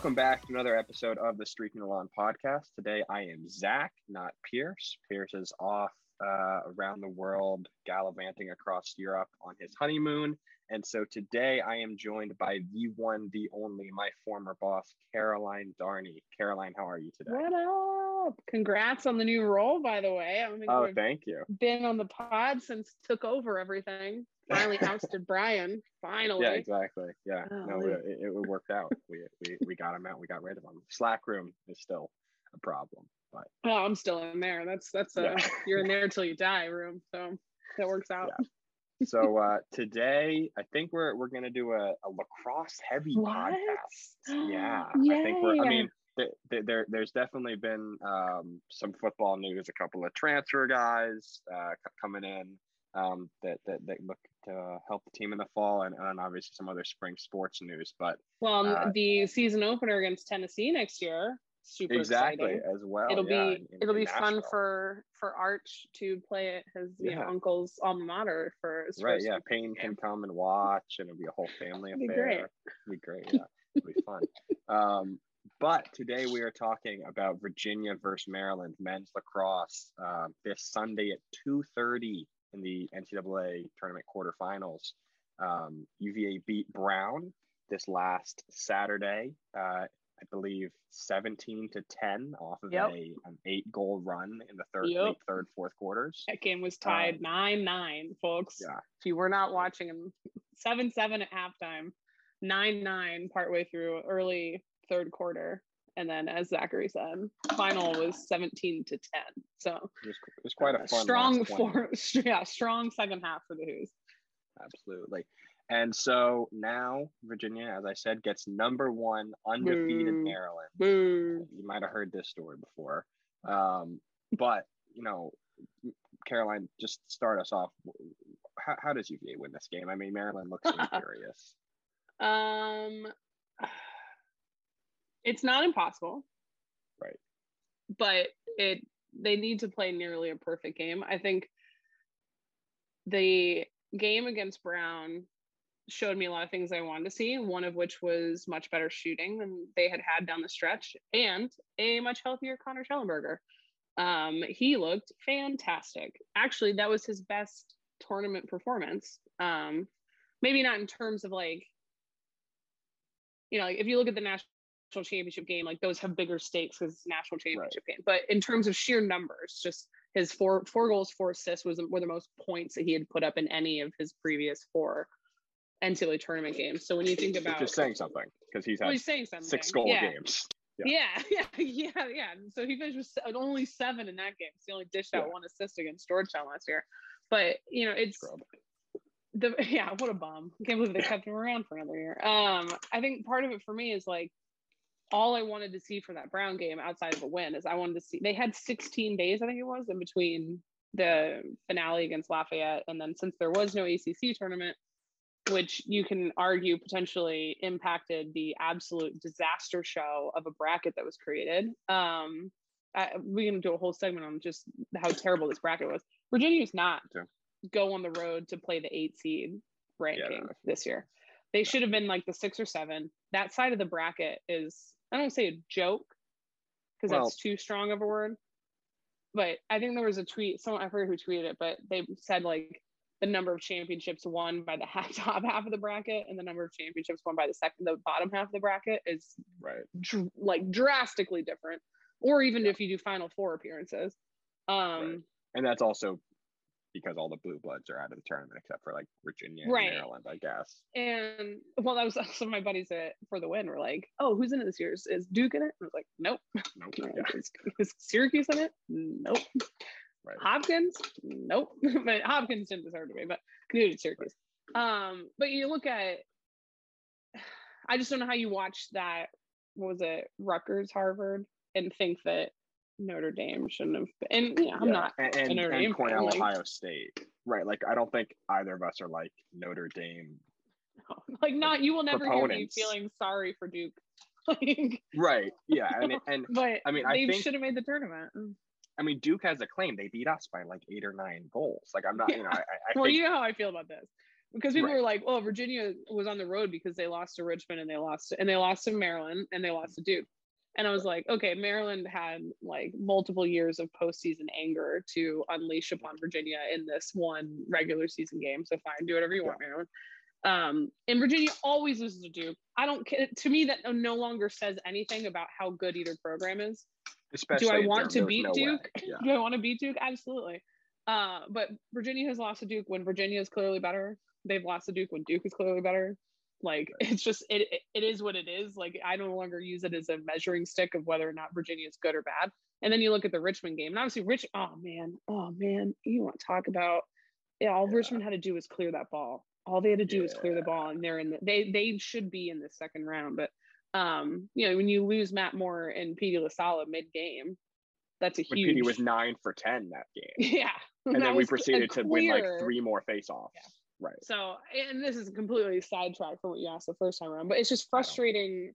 welcome back to another episode of the Streaking the Lawn podcast. Today I am Zach, not Pierce. Pierce is off uh, around the world, gallivanting across Europe on his honeymoon. And so today I am joined by the one, the only, my former boss, Caroline Darney. Caroline, how are you today? What up? Congrats on the new role, by the way. I oh, thank you. Been on the pod since took over everything. Finally ousted Brian. Finally. Yeah, exactly. Yeah. Oh, no, it, it, worked out. we, we we got him out. We got rid of him. Slack room is still a problem, but oh, I'm still in there. That's that's a yeah. you're in there till you die room. So that works out. Yeah so uh, today, I think we're we're gonna do a, a lacrosse heavy what? podcast. Yeah, Yay. I think we're. I mean, th- there there's definitely been um, some football news. A couple of transfer guys uh, c- coming in um, that, that that look to help the team in the fall, and, and obviously some other spring sports news. But well, uh, the season opener against Tennessee next year super exactly exciting. as well. It'll yeah, be in, it'll in be Nashville. fun for for Arch to play at his yeah. know, uncle's alma mater for his right. Yeah, Payne can come and watch, and it'll be a whole family affair. Be great. It'll be great. Yeah, it'll be fun. Um, but today we are talking about Virginia versus Maryland men's lacrosse uh, this Sunday at two thirty in the NCAA tournament quarterfinals. Um, UVA beat Brown this last Saturday uh, I believe 17 to 10 off of yep. a an eight goal run in the third, yep. late third, fourth quarters. That game was tied um, 9 9, folks. Yeah. If you were not watching them, 7 7 at halftime, 9 9 partway through early third quarter. And then, as Zachary said, final was 17 to 10. So it was, it was quite a fun strong four, yeah, strong second half for the Hoos. Absolutely. And so now Virginia, as I said, gets number one undefeated Boo. Maryland. Boo. You might have heard this story before. Um, but, you know, Caroline, just start us off. How, how does UVA win this game? I mean, Maryland looks curious. Um, it's not impossible. Right. But it they need to play nearly a perfect game. I think the game against Brown showed me a lot of things I wanted to see, one of which was much better shooting than they had had down the stretch and a much healthier Connor Shellenberger. Um, he looked fantastic. Actually, that was his best tournament performance. Um, maybe not in terms of like, you know, like if you look at the national championship game, like those have bigger stakes because it's national championship right. game. But in terms of sheer numbers, just his four four goals, four assists was were the most points that he had put up in any of his previous four NCAA tournament games. So when you think about just saying something because he's had well, he's saying something. six goal yeah. games. Yeah. yeah, yeah, yeah, yeah. So he finished with only seven in that game. So he only dished out yeah. one assist against Georgetown last year. But you know, it's Scrub. the yeah, what a bomb! I can't believe they kept him around for another year. Um, I think part of it for me is like all I wanted to see for that Brown game outside of a win is I wanted to see they had 16 days, I think it was, in between the finale against Lafayette. And then since there was no ACC tournament, which you can argue potentially impacted the absolute disaster show of a bracket that was created. Um, I, we can do a whole segment on just how terrible this bracket was. Virginia is not okay. go on the road to play the eight seed ranking yeah. this year. They should have been like the six or seven. That side of the bracket is, I don't say a joke because well, that's too strong of a word. But I think there was a tweet, someone I forget who tweeted it, but they said like the number of championships won by the half, top half of the bracket and the number of championships won by the second the bottom half of the bracket is right dr- like drastically different or even yeah. if you do final four appearances um right. and that's also because all the blue bloods are out of the tournament except for like Virginia right. and Maryland, I guess. And well, that was some of my buddies at, for the win were like, "Oh, who's in it this year? Is, is Duke in it?" I was like, "Nope, nope." Yeah. is, is Syracuse in it? Nope. Right. Hopkins, nope. but Hopkins didn't deserve to be, but Canadian Syracuse. Right. Um, but you look at, I just don't know how you watch that. What was it, Rutgers, Harvard, and think that Notre Dame shouldn't have. Been. And yeah, I'm yeah. not and, and, Notre Dame Cornell, fan, Ohio State, right? Like I don't think either of us are like Notre Dame. like not, you will never proponents. hear me feeling sorry for Duke. like, right? Yeah, and and but I mean, I they should have made the tournament. I mean, Duke has a claim. They beat us by like eight or nine goals. Like I'm not, yeah. you know, I, I well, think, you know how I feel about this. because people right. were like, "Oh, Virginia was on the road because they lost to Richmond and they lost to, and they lost to Maryland and they lost to Duke." And I was like, "Okay, Maryland had like multiple years of postseason anger to unleash upon Virginia in this one regular season game. So fine, do whatever you want, Maryland." Um, and Virginia always loses to Duke. I don't. To me, that no longer says anything about how good either program is. Especially do I want to beat no Duke? Yeah. Do I want to beat Duke? Absolutely. Uh, but Virginia has lost to Duke when Virginia is clearly better. They've lost to Duke when Duke is clearly better. Like it's just it, it is what it is. Like I no longer use it as a measuring stick of whether or not Virginia is good or bad. And then you look at the Richmond game, and obviously Rich. Oh man, oh man, you want to talk about? Yeah, all yeah. Richmond had to do was clear that ball. All they had to do yeah. was clear the ball, and they're in the. They they should be in the second round, but um, you know, when you lose Matt Moore and Petey LaSalla mid game, that's a huge. Petey was nine for ten that game. Yeah, and then we proceeded to win like three more faceoffs. Yeah. Right. So, and this is completely sidetracked from what you asked the first time around, but it's just frustrating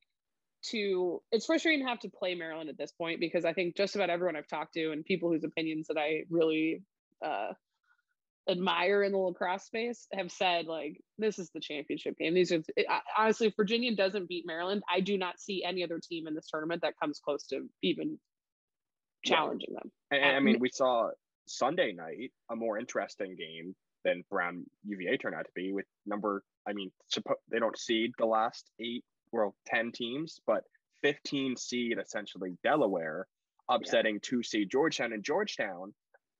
to it's frustrating to have to play Maryland at this point because I think just about everyone I've talked to and people whose opinions that I really uh, admire in the lacrosse space have said like this is the championship game. These are honestly, if Virginia doesn't beat Maryland, I do not see any other team in this tournament that comes close to even challenging yeah. them. And, I mean, we saw Sunday night a more interesting game than Brown UVA turned out to be with number. I mean, they don't seed the last eight, well, ten teams, but 15 seed essentially Delaware upsetting yeah. two seed Georgetown and Georgetown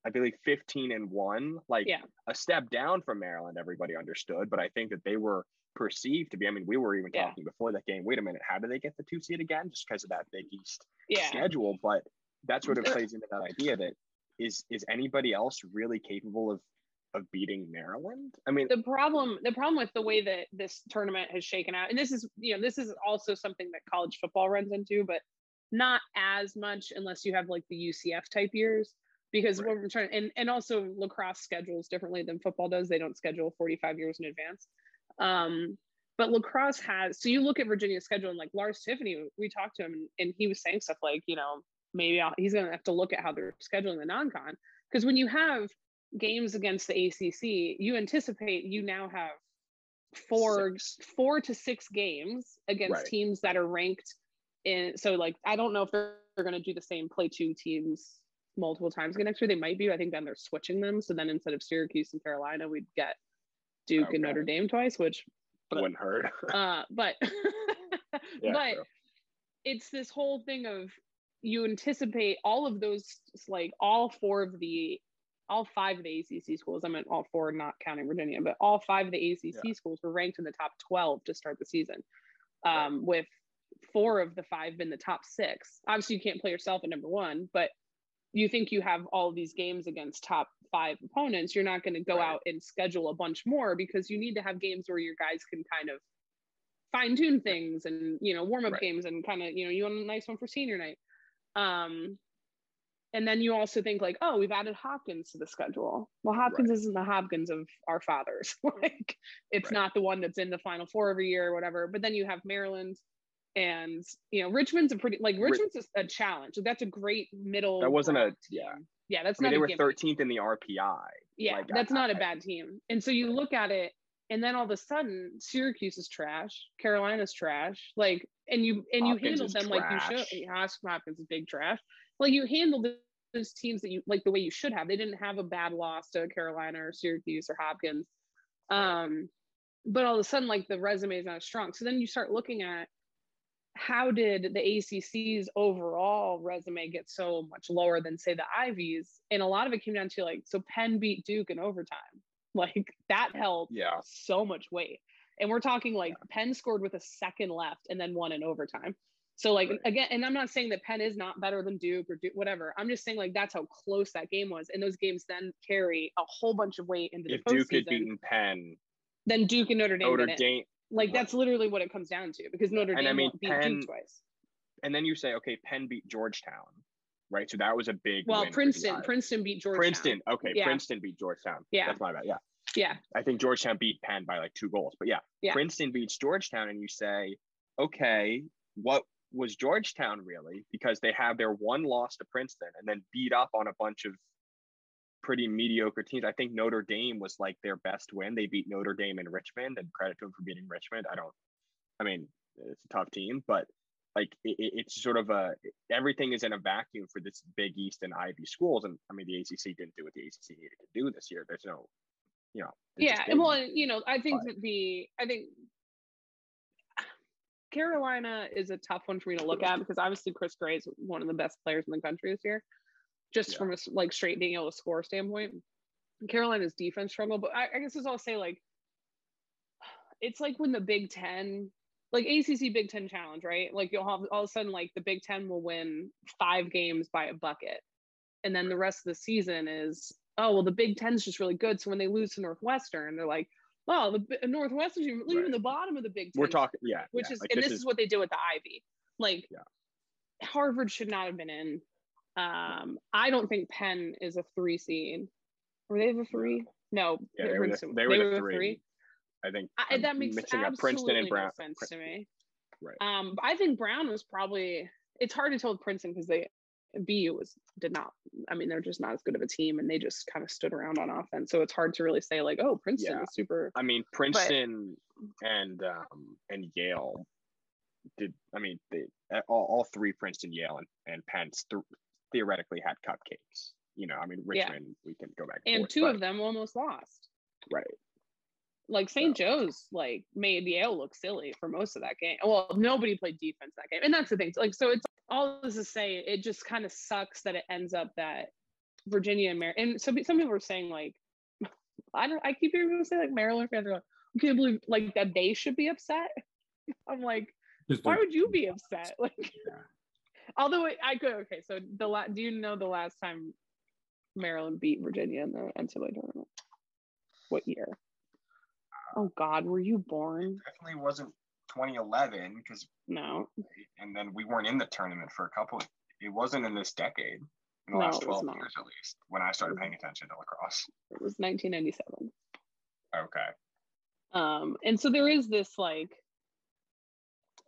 I believe 15 and one, like yeah. a step down from Maryland, everybody understood. But I think that they were perceived to be. I mean, we were even yeah. talking before that game. Wait a minute, how do they get the two seed again? Just because of that Big East yeah. schedule. But that sort of plays into that idea that is is anybody else really capable of of beating Maryland? I mean, the problem the problem with the way that this tournament has shaken out, and this is you know this is also something that college football runs into, but not as much unless you have like the UCF type years because right. what we're trying and, and also lacrosse schedules differently than football does they don't schedule 45 years in advance um, but lacrosse has so you look at virginia's schedule and like lars tiffany we talked to him and, and he was saying stuff like you know maybe I'll, he's going to have to look at how they're scheduling the non-con because when you have games against the acc you anticipate you now have four six. four to six games against right. teams that are ranked in so like i don't know if they're, they're going to do the same play two teams multiple times again next year. They might be. I think then they're switching them. So then instead of Syracuse and Carolina, we'd get Duke okay. and Notre Dame twice, which but, wouldn't hurt. uh, but yeah, but true. it's this whole thing of you anticipate all of those like all four of the all five of the ACC schools. I meant all four, not counting Virginia, but all five of the ACC yeah. schools were ranked in the top 12 to start the season. Um, right. With four of the five in the top six. Obviously, you can't play yourself at number one, but you think you have all these games against top five opponents, you're not going to go right. out and schedule a bunch more because you need to have games where your guys can kind of fine tune things and you know warm up right. games and kind of you know you want a nice one for senior night. Um, and then you also think like, oh, we've added Hopkins to the schedule. Well, Hopkins right. isn't the Hopkins of our fathers. like, it's not the one that's in the Final Four every year or whatever. But then you have Maryland and you know Richmond's a pretty like Richmond's a, a challenge. That's a great middle. That wasn't a yeah yeah. That's I mean, not. They were 13th in the RPI. Yeah, like, that's I, not I, a bad team. And so you look at it, and then all of a sudden Syracuse is trash, Carolina's trash. Like, and you and Hopkins you handle them trash. like you should. Hopkins is big trash. Like you handled those teams that you like the way you should have. They didn't have a bad loss to Carolina or Syracuse or Hopkins. Um, but all of a sudden, like the resume is not strong. So then you start looking at how did the ACC's overall resume get so much lower than say the Ivies? And a lot of it came down to like, so Penn beat Duke in overtime. Like that held yeah. so much weight. And we're talking like yeah. Penn scored with a second left and then won in overtime. So like again, and I'm not saying that Penn is not better than Duke or Duke, whatever. I'm just saying like that's how close that game was, and those games then carry a whole bunch of weight into the if Duke had beaten Penn, then Duke and Notre Dame. Notre Dame, like that's literally what it comes down to because Notre Dame and I mean, beat Penn, Duke twice. And then you say, okay, Penn beat Georgetown, right? So that was a big. Well, Princeton, Princeton beat Georgetown. Princeton, okay, yeah. Princeton beat Georgetown. Yeah, that's my bad. Yeah, yeah. I think Georgetown beat Penn by like two goals, but yeah, yeah. Princeton beats Georgetown, and you say, okay, what was Georgetown really? Because they have their one loss to Princeton and then beat up on a bunch of pretty mediocre teams. I think Notre Dame was like their best win. They beat Notre Dame in Richmond, and credit to them for beating Richmond. I don't, I mean, it's a tough team, but like it, it's sort of a everything is in a vacuum for this Big East and Ivy schools, and I mean the ACC didn't do what the ACC needed to do this year. There's no, you know. Yeah, well, you know, I think that the I think Carolina is a tough one for me to look at because obviously Chris Gray is one of the best players in the country this year, just yeah. from a like straight being able to score standpoint. Carolina's defense struggle, but I, I guess as I'll say like it's like when the Big Ten, like ACC Big Ten challenge, right? Like you'll have all of a sudden like the Big Ten will win five games by a bucket, and then the rest of the season is oh well the Big Ten's just really good. So when they lose to Northwestern, they're like well, the Northwestern even right. the bottom of the Big Ten. We're talking, yeah, which yeah. is, like, and this is, is, what they do with the Ivy. Like, yeah. Harvard should not have been in. Um, I don't think Penn is a three seed. Were they the three? No, yeah, they, were the, they, were the, three. three. I think I, that makes absolutely Princeton and Brown. no sense Princeton. to me. Right. Um, I think Brown was probably. It's hard to tell with Princeton because they BU was did not. I mean, they're just not as good of a team, and they just kind of stood around on offense. So it's hard to really say like, oh, Princeton yeah. is super. I mean, Princeton but, and um, and Yale did. I mean, they all, all three Princeton, Yale, and and Penn th- theoretically had cupcakes. You know, I mean, Richmond, yeah. we can go back. And, forth, two but, of them almost lost. Right. Like St. So. Joe's, like made Yale look silly for most of that game. Well, nobody played defense that game, and that's the thing. Like, so it's all this to say, it just kind of sucks that it ends up that Virginia and Maryland. And so some people are saying like, I don't. I keep hearing people say like Maryland fans are like, I can't believe like that they should be upset. I'm like, why would you be upset? Like, yeah. although I could. Okay, so the la- do you know the last time Maryland beat Virginia in the NCAA tournament? What year? Oh God, were you born? Definitely wasn't 2011 because no, and then we weren't in the tournament for a couple. It wasn't in this decade. In the no, last 12 years, at least, when I started paying attention to lacrosse. It was 1997. Okay. Um, and so there is this like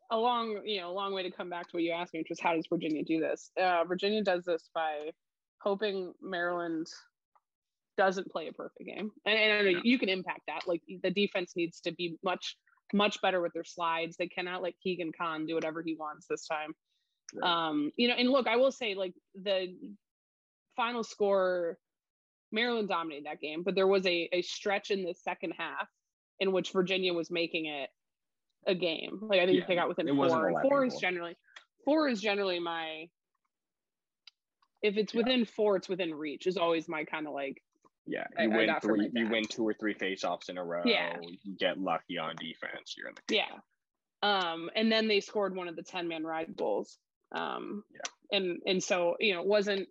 a long, you know, a long way to come back to what you asked me, which was how does Virginia do this? Uh, Virginia does this by hoping Maryland doesn't play a perfect game, and, and yeah. you can impact that. Like the defense needs to be much much better with their slides. They cannot let Keegan Khan do whatever he wants this time. Right. Um, you know, and look, I will say like the final score, Maryland dominated that game, but there was a, a stretch in the second half in which Virginia was making it a game. Like I think yeah, they got within four. Four is generally four is generally my if it's yeah. within four, it's within reach is always my kind of like yeah, you I, win I three. You win two or three face-offs in a row. Yeah, you get lucky on defense. You're in the game. yeah. Um, and then they scored one of the ten man ride goals. Um, yeah, and and so you know it wasn't.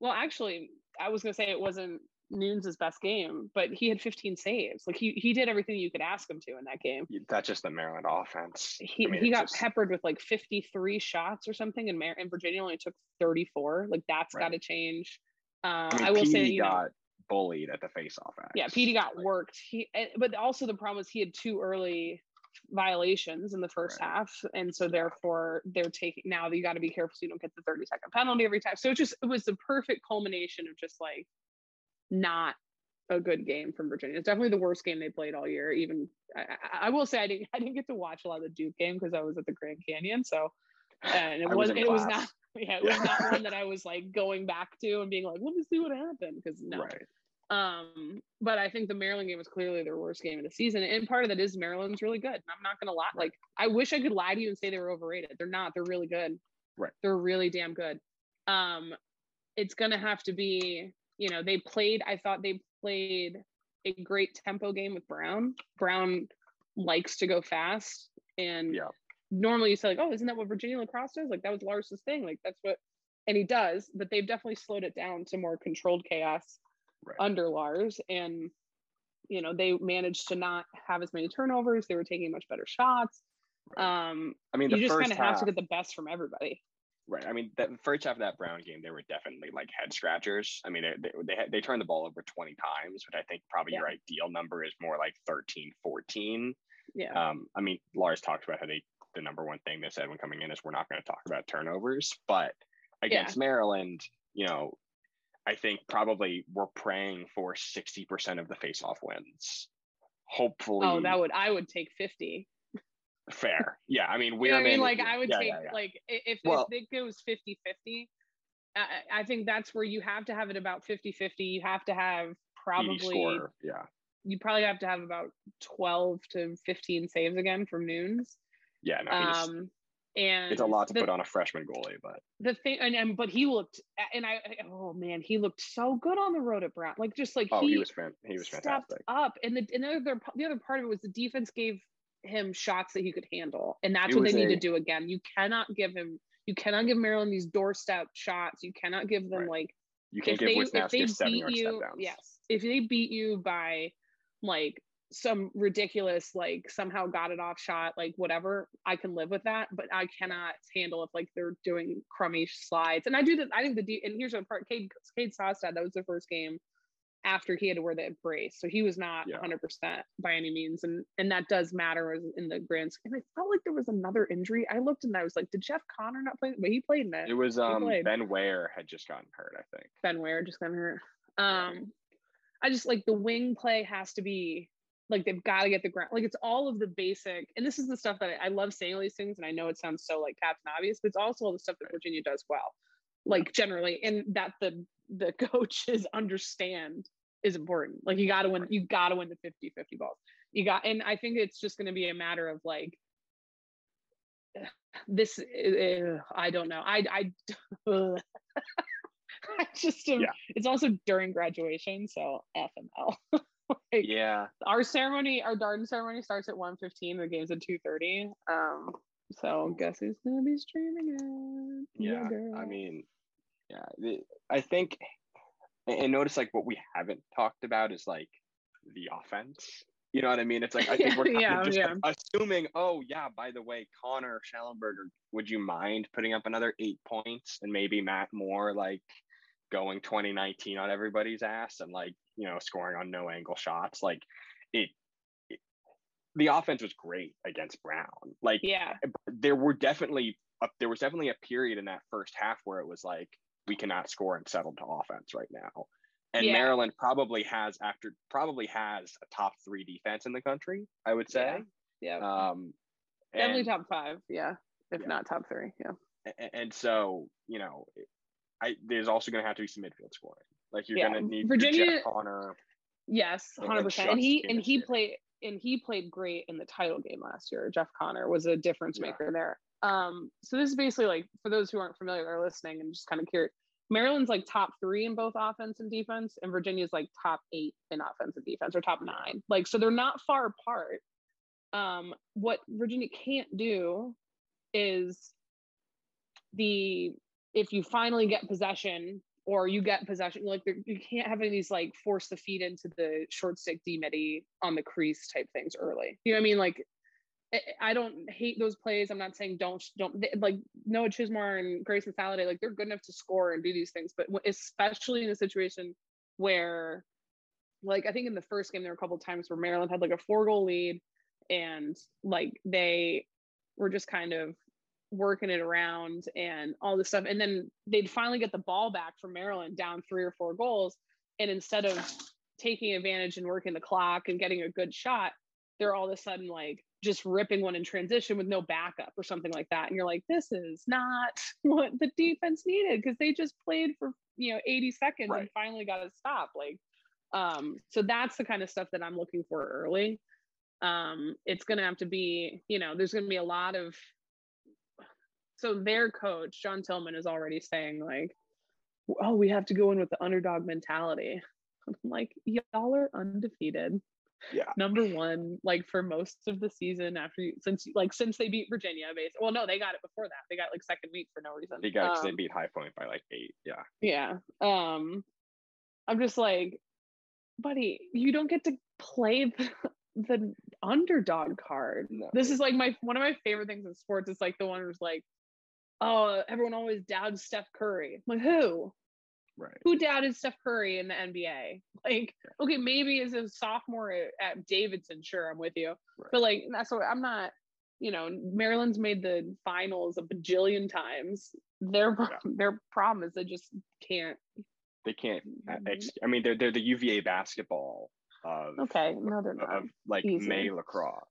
Well, actually, I was gonna say it wasn't Nunes' best game, but he had 15 saves. Like he he did everything you could ask him to in that game. That's just the Maryland offense. He I mean, he got just... peppered with like 53 shots or something, and Mar- and Virginia only took 34. Like that's right. got to change. Uh, I, mean, I will say, you got know, bullied at the face-off. Yeah, Petey got like, worked. He, but also the problem was he had two early violations in the first right. half, and so therefore they're taking. Now you got to be careful so you don't get the thirty second penalty every time. So it just it was the perfect culmination of just like not a good game from Virginia. It's definitely the worst game they played all year. Even I, I will say I didn't I didn't get to watch a lot of the Duke game because I was at the Grand Canyon. So and it was, was it was not yeah, it was not one that I was like going back to and being like, let me see what happened. Because no. Right. Um, but I think the Maryland game was clearly their worst game of the season. And part of that is Maryland's really good. I'm not gonna lie. Right. Like, I wish I could lie to you and say they were overrated. They're not, they're really good. Right. They're really damn good. Um, it's gonna have to be, you know, they played, I thought they played a great tempo game with Brown. Brown likes to go fast. And yeah normally you say like, oh, isn't that what Virginia lacrosse does? Like that was Lars's thing. Like that's what, and he does. But they've definitely slowed it down to more controlled chaos right. under Lars, and you know they managed to not have as many turnovers. They were taking much better shots. Right. Um, I mean, you just kind of have to get the best from everybody. Right. I mean, the first half of that Brown game, they were definitely like head scratchers. I mean, they they, they, they turned the ball over 20 times, which I think probably yeah. your ideal number is more like 13, 14. Yeah. Um, I mean, Lars talked about how they the number one thing they said when coming in is we're not going to talk about turnovers. But against yeah. Maryland, you know, I think probably we're praying for 60% of the face-off wins. Hopefully. Oh, that would I would take 50. Fair. Yeah. I mean, we're I mean, like I would yeah, take yeah, yeah. like if, Well- if it goes 50 50, I, I think that's where you have to have it about 50 50. You have to have probably, score. Yeah. you probably have to have about 12 to 15 saves again from Nunes. Yeah. No, Um, and it's a lot to the, put on a freshman goalie, but the thing, and, and but he looked, and I, oh man, he looked so good on the road at Brown. Like just like oh, he, he, was fan, he was fantastic. up, and the and the other the other part of it was the defense gave him shots that he could handle, and that's It what they was need to do again. You cannot give him, you cannot give Maryland these doorstep shots. You cannot give them Right. like You can't give they if they beat you, yes, if they beat you by like some ridiculous like somehow got it off shot like whatever i can live with that but i cannot handle if like they're doing crummy slides and i do that i think the D, and here's the part Cade, Cade Saustad, that was the first game after he had to wear that brace so he was not Yeah. 100% by any means and and that does matter in the grand scheme and i felt like there was another injury i looked and i was like did jeff conner not play but he played in it It was um. Ben Ware had just gotten hurt, I think. Ben Ware just got hurt. Um, I just like the wing play has to be like they've got to get the ground. Like it's all of the basic, and this is the stuff that I, I love saying all these things, and I know it sounds so like captain obvious, but it's also all the stuff that Virginia does well, like generally, and that the the coaches understand is important. Like you got to win, you got to win the 50 50 balls. You got, and I think it's just going to be a matter of like this. Uh, I don't know. I I. I just am, Yeah. it's also during graduation, so FML. Yeah. Our ceremony, our Darden ceremony starts at 1.15, the game's at 2.30. Um, so guess who's gonna be streaming it? Yeah. girl. I mean, yeah. I think, and notice like what we haven't talked about is like the offense. You know what I mean? It's like I think we're kind Yeah, of just yeah. like, assuming. Oh yeah, by the way, Connor Shellenberger, would you mind putting up another eight points and maybe Matt Moore like going 2019 on everybody's ass and like you know scoring on no angle shots? Like it. it the offense was great against Brown. Like yeah, there were definitely a, there was definitely a period in that first half where it was like we cannot score and settle to offense right now. And Yeah. Maryland probably has after probably has a top three defense in the country, I would say. yeah, Um, definitely and, top five. Yeah, if Yeah. not top three. Yeah, a- and so you know, I there's also going to have to be some midfield scoring. Like you're Yeah. going to need Virginia- Connor. yes, hundred and percent. And he and he played and he played great in the title game last year. Jeff Conner was a difference Yeah. maker there. Um, so this is basically like for those who aren't familiar or listening and just kind of curious. Maryland's like top three in both offense and defense, and Virginia's like top eight in offense and defense, or top nine. Like, so they're not far apart. Um, what Virginia can't do is the if you finally get possession or you get possession, like you can't have any of these like force the feed into the short stick D midi on the crease type things early. You know what I mean? Like I- don't hate those plays. I'm not saying don't don't they- like Noah Chizmar and Grayson Sallade, like they're good enough to score and do these things, but especially in a situation where, like I think in the first game there were a couple times where Maryland had like a four goal lead, and like they were just kind of working it around and all this stuff, and then they'd finally get the ball back from Maryland down three or four goals, and instead of taking advantage and working the clock and getting a good shot, they're all of a sudden like just ripping one in transition with no backup or something like that. And you're like, this is not what the defense needed because they just played for, you know, 80 seconds and finally got to stop. Like, um, so that's the kind of stuff that I'm looking for early. Um, it's going to have to be, you know, there's going to be a lot of, so their coach, John Tillman, is already saying, like, oh, we have to go in with the underdog mentality. I'm like, y'all are undefeated Yeah. number one like for most of the season after you since like since they beat Virginia basically well no they got it before that they got like second week for no reason They got 'cause they Um, beat High Point by like eight. Yeah. yeah um I'm just like buddy you don't get to play the, the underdog card No. this is like my one of my favorite things in sports is like the one who's like oh everyone always doubts Steph Curry I'm like who Right. who doubted Steph Curry in the NBA? Like, okay, maybe as a sophomore at, at Davidson, sure, I'm with you. Right. But like, that's what I'm not. You know, Maryland's made the finals a bajillion times. Their Yeah. their problem is they just can't They can't. Mm-hmm. Ex- I mean, they're they're the UVA basketball of okay. No, they're not. Of, like Easy. May lacrosse.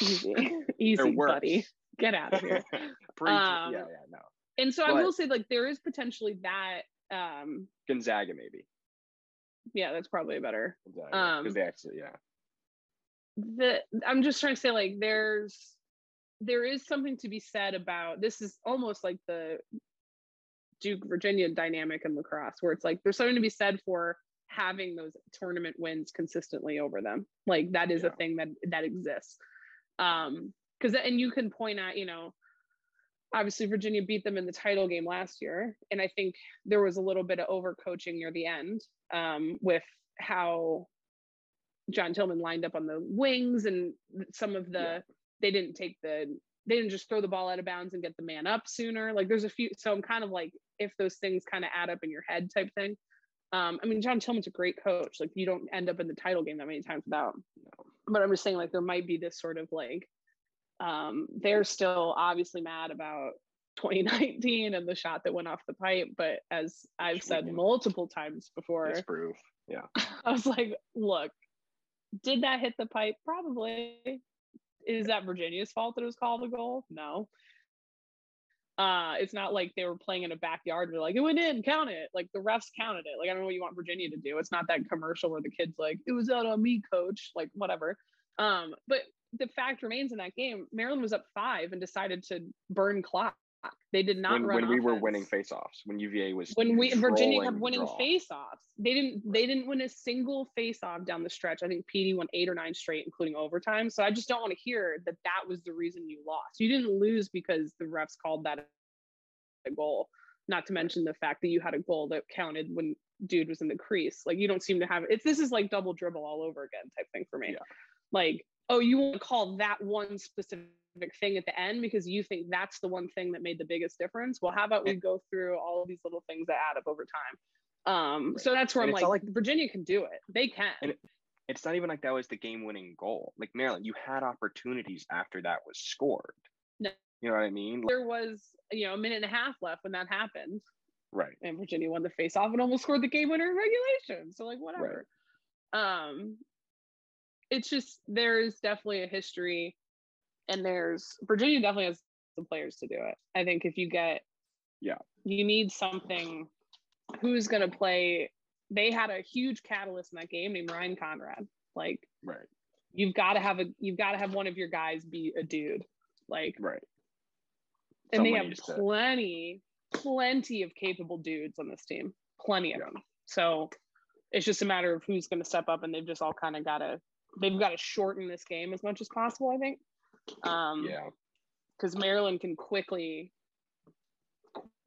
Easy, easy, buddy. Get out of here. um, yeah, yeah, no. And so but, I will say, like, there is potentially that. um Gonzaga, maybe. Yeah, that's probably better. Gonzaga, um, they actually, yeah. The I'm just trying to say, like, there's there is something to be said about this. Is almost like the Duke Virginia dynamic in lacrosse, where it's like there's something to be said for having those tournament wins consistently over them. Like that is yeah. a thing that that exists. Um, because and you can point at, you know, obviously Virginia beat them in the title game last year, and I think there was a little bit of overcoaching near the end um, with how John Tillman lined up on the wings and some of the yeah. they didn't take the they didn't just throw the ball out of bounds and get the man up sooner. Like there's a few, so I'm kind of like if those things kind of add up in your head type thing. Um, I mean, John Tillman's a great coach. Like you don't end up in the title game that many times without. But I'm just saying, like there might be this sort of like um, they're still obviously mad about 2019 and the shot that went off the pipe. But as I've said multiple times before, it's proof. Yeah, I was like, look, did that hit the pipe? Probably. Is that Virginia's fault that it was called a goal? No. Uh, it's not like they were playing in a backyard. They're like, it went in, count it. Like the refs counted it. Like I don't know what you want Virginia to do. It's not that commercial where the kid's like, it was out on me, coach. Like whatever. Um, but the fact remains in that game, Maryland was up five and decided to burn clock. They did not when, when we were winning faceoffs. When UVA was when we Virginia kept winning faceoffs. They didn't they didn't win a single faceoff down the stretch. I think Petey won eight or nine straight, including overtime. So I just don't want to hear that that was the reason you lost. You didn't lose because the refs called that a goal. Not to mention the fact that you had a goal that counted when dude was in the crease. Like you don't seem to have it's this is like double dribble all over again type thing for me. Yeah. Like oh, you want to call that one specific thing at the end because you think that's the one thing that made the biggest difference. Well, how about we go through all of these little things that add up over time? Um, right. so that's where and I'm like, like, Virginia can do it. They can. It, it's not even like that was the game-winning goal. Like Maryland, you had opportunities after that was scored. No. You know what I mean? There was, you know, a minute and a half left when that happened. Right. And Virginia won the face-off and almost scored the game winner in regulation. So like whatever. Right. Um, it's just there's definitely a history and there's Virginia definitely has the players to do it. I think if you get yeah, you need something who's gonna play. They had a huge catalyst in that game named Ryan Conrad. Like right. You've got to have a you've got to have one of your guys be a dude. Like right. And Someone they have plenty, to... plenty of capable dudes on this team. Plenty of yeah. them. So it's just a matter of who's going to step up, and they've just all kind of got to they've got to shorten this game as much as possible. I think. Um, yeah. Because Maryland can quickly,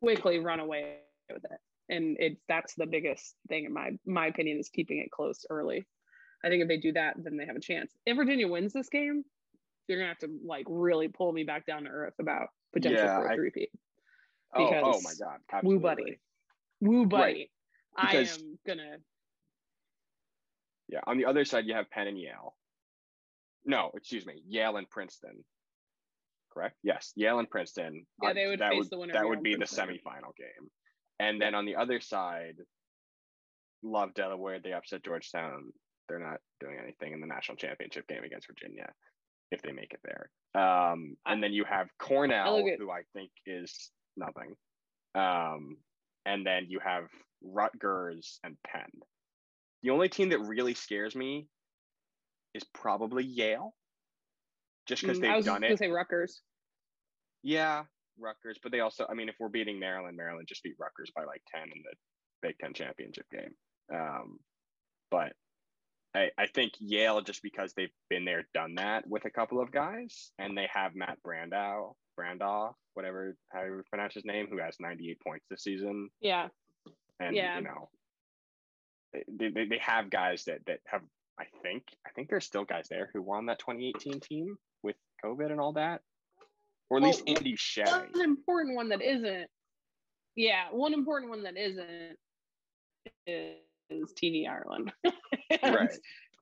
quickly run away with it, and it's that's the biggest thing in my my opinion is keeping it close early. I think if they do that, then they have a chance. If Virginia wins this game, you're gonna have to like really pull me back down to earth about potential yeah, for a repeat. Oh, oh my god! Absolutely. Woo buddy, woo buddy. Right. I am gonna yeah. On the other side, you have Penn and Yale. No, excuse me, Yale and Princeton. Correct? Yes, Yale and Princeton. Yeah, they would that face would, the winner. That would be the semifinal game. And then on the other side, love Delaware. They upset Georgetown. They're not doing anything in the national championship game against Virginia if they make it there. Um, and then you have Cornell, who I think is nothing. Um, and then you have Rutgers and Penn. The only team that really scares me is probably Yale, just because mm, they've done it. I was say Rutgers. Yeah, Rutgers, but they also, I mean, if we're beating Maryland, Maryland just beat Rutgers by like ten in the Big Ten championship game. Um, but I, I think Yale just because they've been there, done that with a couple of guys, and they have Matt Brandau, Brandoff, whatever how you pronounce his name, who has 98 points this season. Yeah. And yeah. you know, they, they, they have guys that that have I think I think there's still guys there who won that 2018 team with COVID and all that, or at least Andy Shay. One important one that isn't. Yeah, one important one that isn't is, is TD Ierlan. right.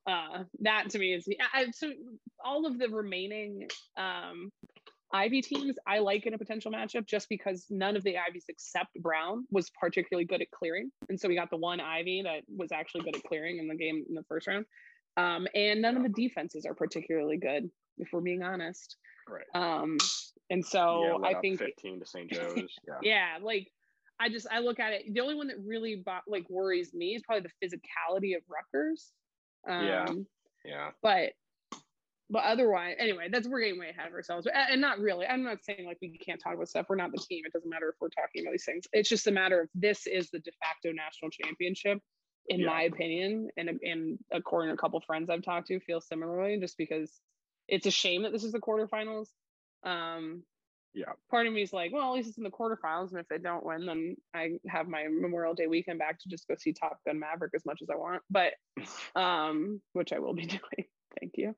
Uh, that to me is I, so all of the remaining um, Ivy teams I like in a potential matchup just because none of the Ivies except Brown was particularly good at clearing. And so we got the one Ivy that was actually good at clearing in the game in the first round. Um, and none of the defenses are particularly good, if we're being honest. Right. Um, and so Yeah, I think 15 to St. Joe's. Yeah. yeah like i just i look at it the only one that really like worries me is probably the physicality of Rutgers um Yeah. Yeah. but but otherwise anyway that's we're getting way ahead of ourselves and and not really i'm not saying like we can't talk about stuff we're not the team it doesn't matter if we're talking about these things it's just a matter of this is the de facto national championship in Yeah. my opinion and and according to a couple friends i've talked to feel similarly just because it's a shame that this is the quarterfinals um Yeah. part of me is like, well, at least it's in the quarterfinals, and if they don't win, then I have my Memorial Day weekend back to just go see Top Gun Maverick as much as I want. But um, which I will be doing. Thank you.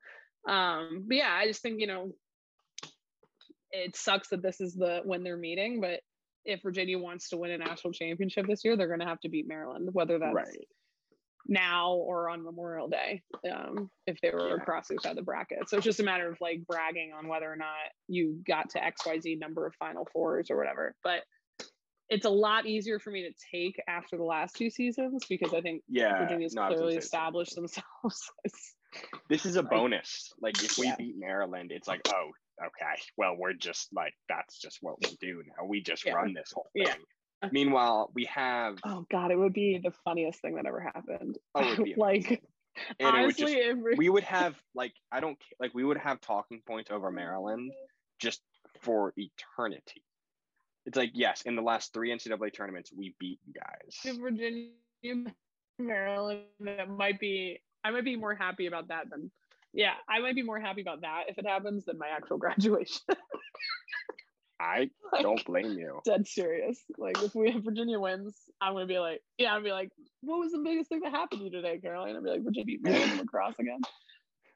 Um, but yeah, I just think you know, it sucks that this is the when they're meeting, but if Virginia wants to win a national championship this year, they're going to have to beat Maryland, whether that's Right. now or on Memorial Day, um, if they were across the other side of the bracket. So it's just a matter of like bragging on whether or not you got to XYZ number of Final Fours or whatever. But it's a lot easier for me to take after the last two seasons because I think Yeah. Virginia's no, I was gonna clearly say the same established themselves. as- This is a bonus. Like if we Yeah. beat Maryland, it's like, oh, okay. Well, we're just like that's just what we do now. We just Yeah. run this whole thing. Yeah. Meanwhile, we have oh God, it would be the funniest thing that ever happened. Oh, it would be like and it would honestly, just it we would have like I don't like we would have talking points over Maryland just for eternity. It's like yes, in the last three NCAA tournaments, we beat you guys. Virginia, Maryland, that might be. I might be more happy about that than. Yeah, I might be more happy about that if it happens than my actual graduation. I Like, don't blame you. Dead serious. Like if we if Virginia wins, I'm gonna be like, yeah, I'm gonna be like, what was the biggest thing that happened to you today, Caroline? I'll be like, Virginia beat lacrosse again.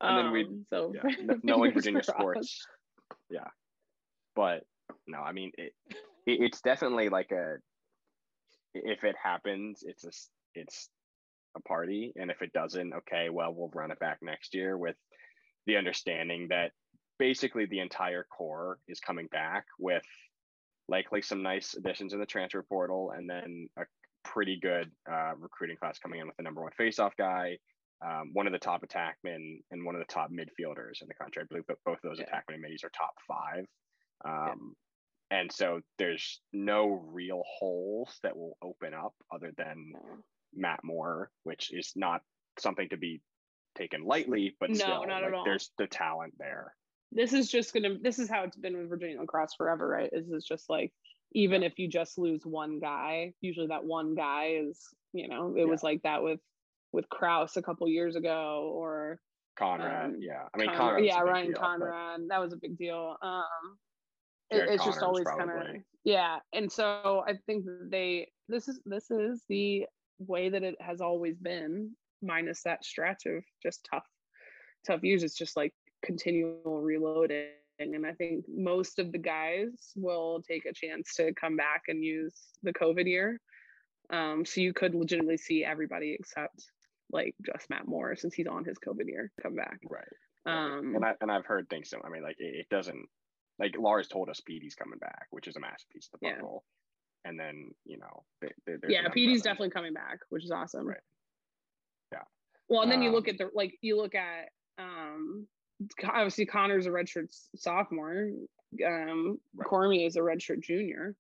And then we'd- Um, so Yeah, knowing Virginia sports. Yeah, but no, I mean it, it. It's definitely like a. If it happens, it's a it's a party, and if it doesn't, okay, well, we'll run it back next year with the understanding that basically the entire core is coming back with likely some nice additions in the transfer portal, and then a pretty good uh, recruiting class coming in with the number one faceoff guy, um, one of the top attackmen and one of the top midfielders in the country. I believe that both of those Yeah. attackmen and middies are top five. Um, And so there's no real holes that will open up other than No. Matt Moore, which is not something to be taken lightly, but No, still, not at all. there's the talent there. This is just gonna. This is how it's been with Virginia lacrosse forever, right? Is it's just like even if you just lose one guy, usually that one guy is, you know, it was like that with with Kraus a couple years ago, or Conrad, Um, yeah. I mean, Con- Conrad's a yeah, Ryan deal, but Conrad. That was a big deal. Um, it- it's just always kind of yeah. And so I think they this is this is the way that it has always been, minus that stretch of just tough tough years. It's just like continual reloading. And I think most of the guys will take a chance to come back and use the COVID year. Um, so you could legitimately see everybody except like just Matt Moore since he's on his COVID year come back. right. Um, and I and I've heard things. So I mean, like it, it doesn't like Lars told us Petey's coming back, which is a masterpiece of the Yeah. And then you know, they, they, yeah, Petey's definitely coming back, which is awesome. Right. Yeah. Well, and then you look Um, at the like you look at um obviously Connor's a redshirt sophomore. Um Right. Cormier is a redshirt junior.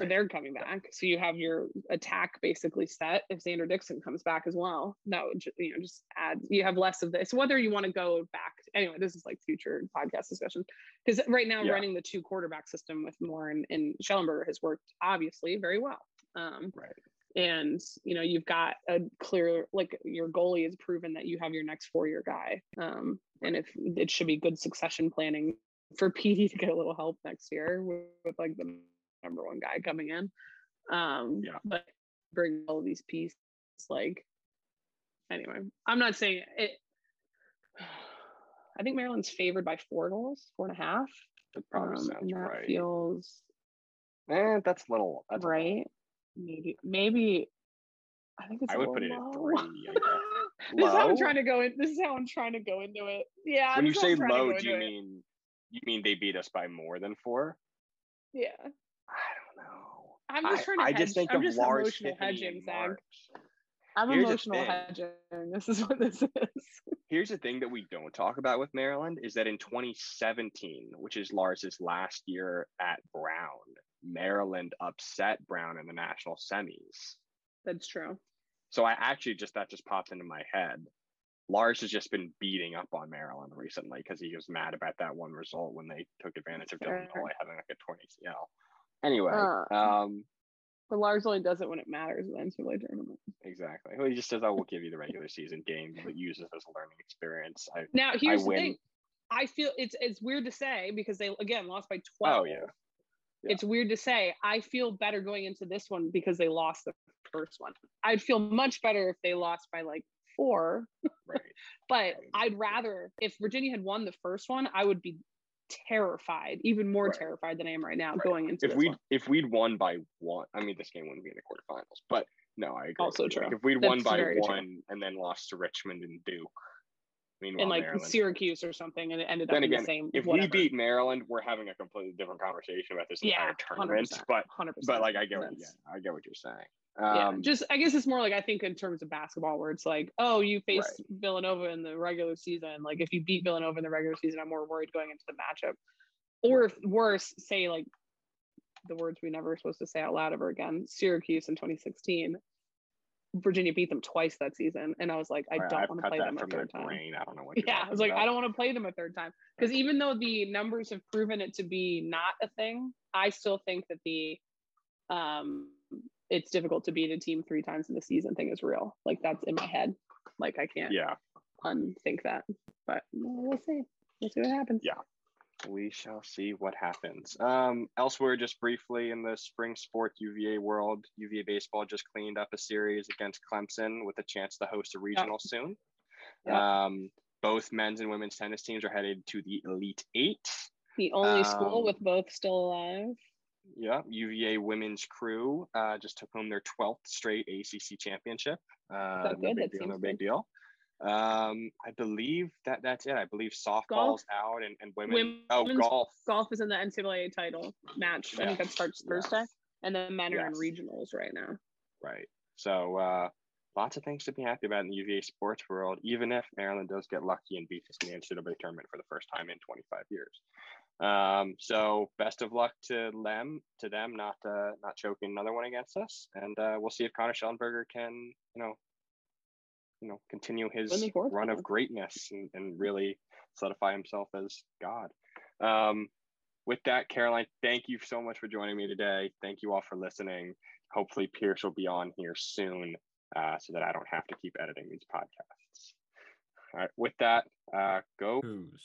So they're coming back. So you have your attack basically set if Xander Dickson comes back as well. That would you know just add you have less of this. Whether you want to go back anyway, this is like future podcast discussion. Because right now Yeah. running the two quarterback system with Moore and, and Shellenberger has worked obviously very well. Um Right. and you know you've got a clear like your goalie has proven that you have your next four year guy um and if it should be good succession planning for Petey to get a little help next year with, with like the number one guy coming in um Yeah. but bring all of these pieces like anyway i'm not saying it i think maryland's favored by four goals four and a half That probably um, sounds and that right. feels Eh, that's a little. That's right maybe maybe i think it's I would put it at three. This is how Low? I'm trying to go in. This is how I'm trying to go into it. Yeah. when you this is how say I'm trying to low, do you it. mean You mean they beat us by more than four? Yeah. I don't know. I'm just trying to. I, hedge. I just think I'm of just Lars emotional hedging, Zach. I'm Here's emotional hedging. This is what this is. Here's the thing that we don't talk about with Maryland is that in 2017, which is Lars's last year at Brown, Maryland upset Brown in the national semis. That's true. So I actually just that just popped into my head. Lars has just been beating up on Maryland recently because he was mad about that one result when they took advantage of Dylan Molloy having like a 20 CL. Anyway, uh, um, but Lars only does it when it matters in the NCAA tournament. Exactly. Well, he just says, "I will give you the regular season game, but use it as a learning experience." I, now here's I the thing. I feel it's it's weird to say because they again lost by twelve. Oh yeah. yeah. It's weird to say. I feel better going into this one because they lost the first one. I'd feel much better if they lost by like four. Right. but I'd rather if Virginia had won the first one, I would be terrified, even more right. terrified than I am right now right. going into. If we if we'd won by one, I mean, this game wouldn't be in the quarterfinals, but no, I agree. Also true. Like if we'd That's won by one true. and then lost to Richmond and Duke, Meanwhile, and like Maryland, Syracuse or something, and it ended up again, the same. If whatever. we beat Maryland, we're having a completely different conversation about this yeah, entire tournament. 100%, but 100%. but like I get what yeah, I get what you're saying. Um, yeah, just I guess it's more like I think in terms of basketball, where it's like, oh, you faced right. Villanova in the regular season. Like if you beat Villanova in the regular season, I'm more worried going into the matchup. Or if worse, say like the words we never were supposed to say out loud ever again, Syracuse in 2016. Virginia beat them twice that season, and I was like, I right, don't want to play them a third time. Brain. I don't know what. yeah, I was like, about. I don't want to play them a third time because even though the numbers have proven it to be not a thing, I still think that the um it's difficult to beat a team three times in the season thing is real. Like that's in my head. Like I can't yeah unthink that. But we'll see. We'll see what happens. Yeah. We shall see what happens. Um, elsewhere, just briefly in the spring sport UVA world, UVA baseball just cleaned up a series against Clemson with a chance to host a regional yeah. soon. Yeah. Um, both men's and women's tennis teams are headed to the Elite Eight. The only um, school with both still alive. Yeah, UVA women's crew uh, just took home their 12th straight ACC championship. Uh, no big deal, no big deal. Um, I believe that that's it. I believe softball's golf. out and, and women. oh, golf. Golf is in the NCAA title match. Yeah. I think that starts Thursday. And then men are yes. in regionals right now. Right. So uh, lots of things to be happy about in the UVA sports world, even if Maryland does get lucky and beats us in the NCAA tournament for the first time in 25 years. Um, so best of luck to them, to them, not uh, not choking another one against us, and uh, we'll see if Connor Shellenberger can, you know, you know, continue his run of greatness and, and really solidify himself as God. Um, with that, Caroline, thank you so much for joining me today. Thank you all for listening. Hopefully, Pierce will be on here soon uh, so that I don't have to keep editing these podcasts. All right, with that, uh, go. Who's?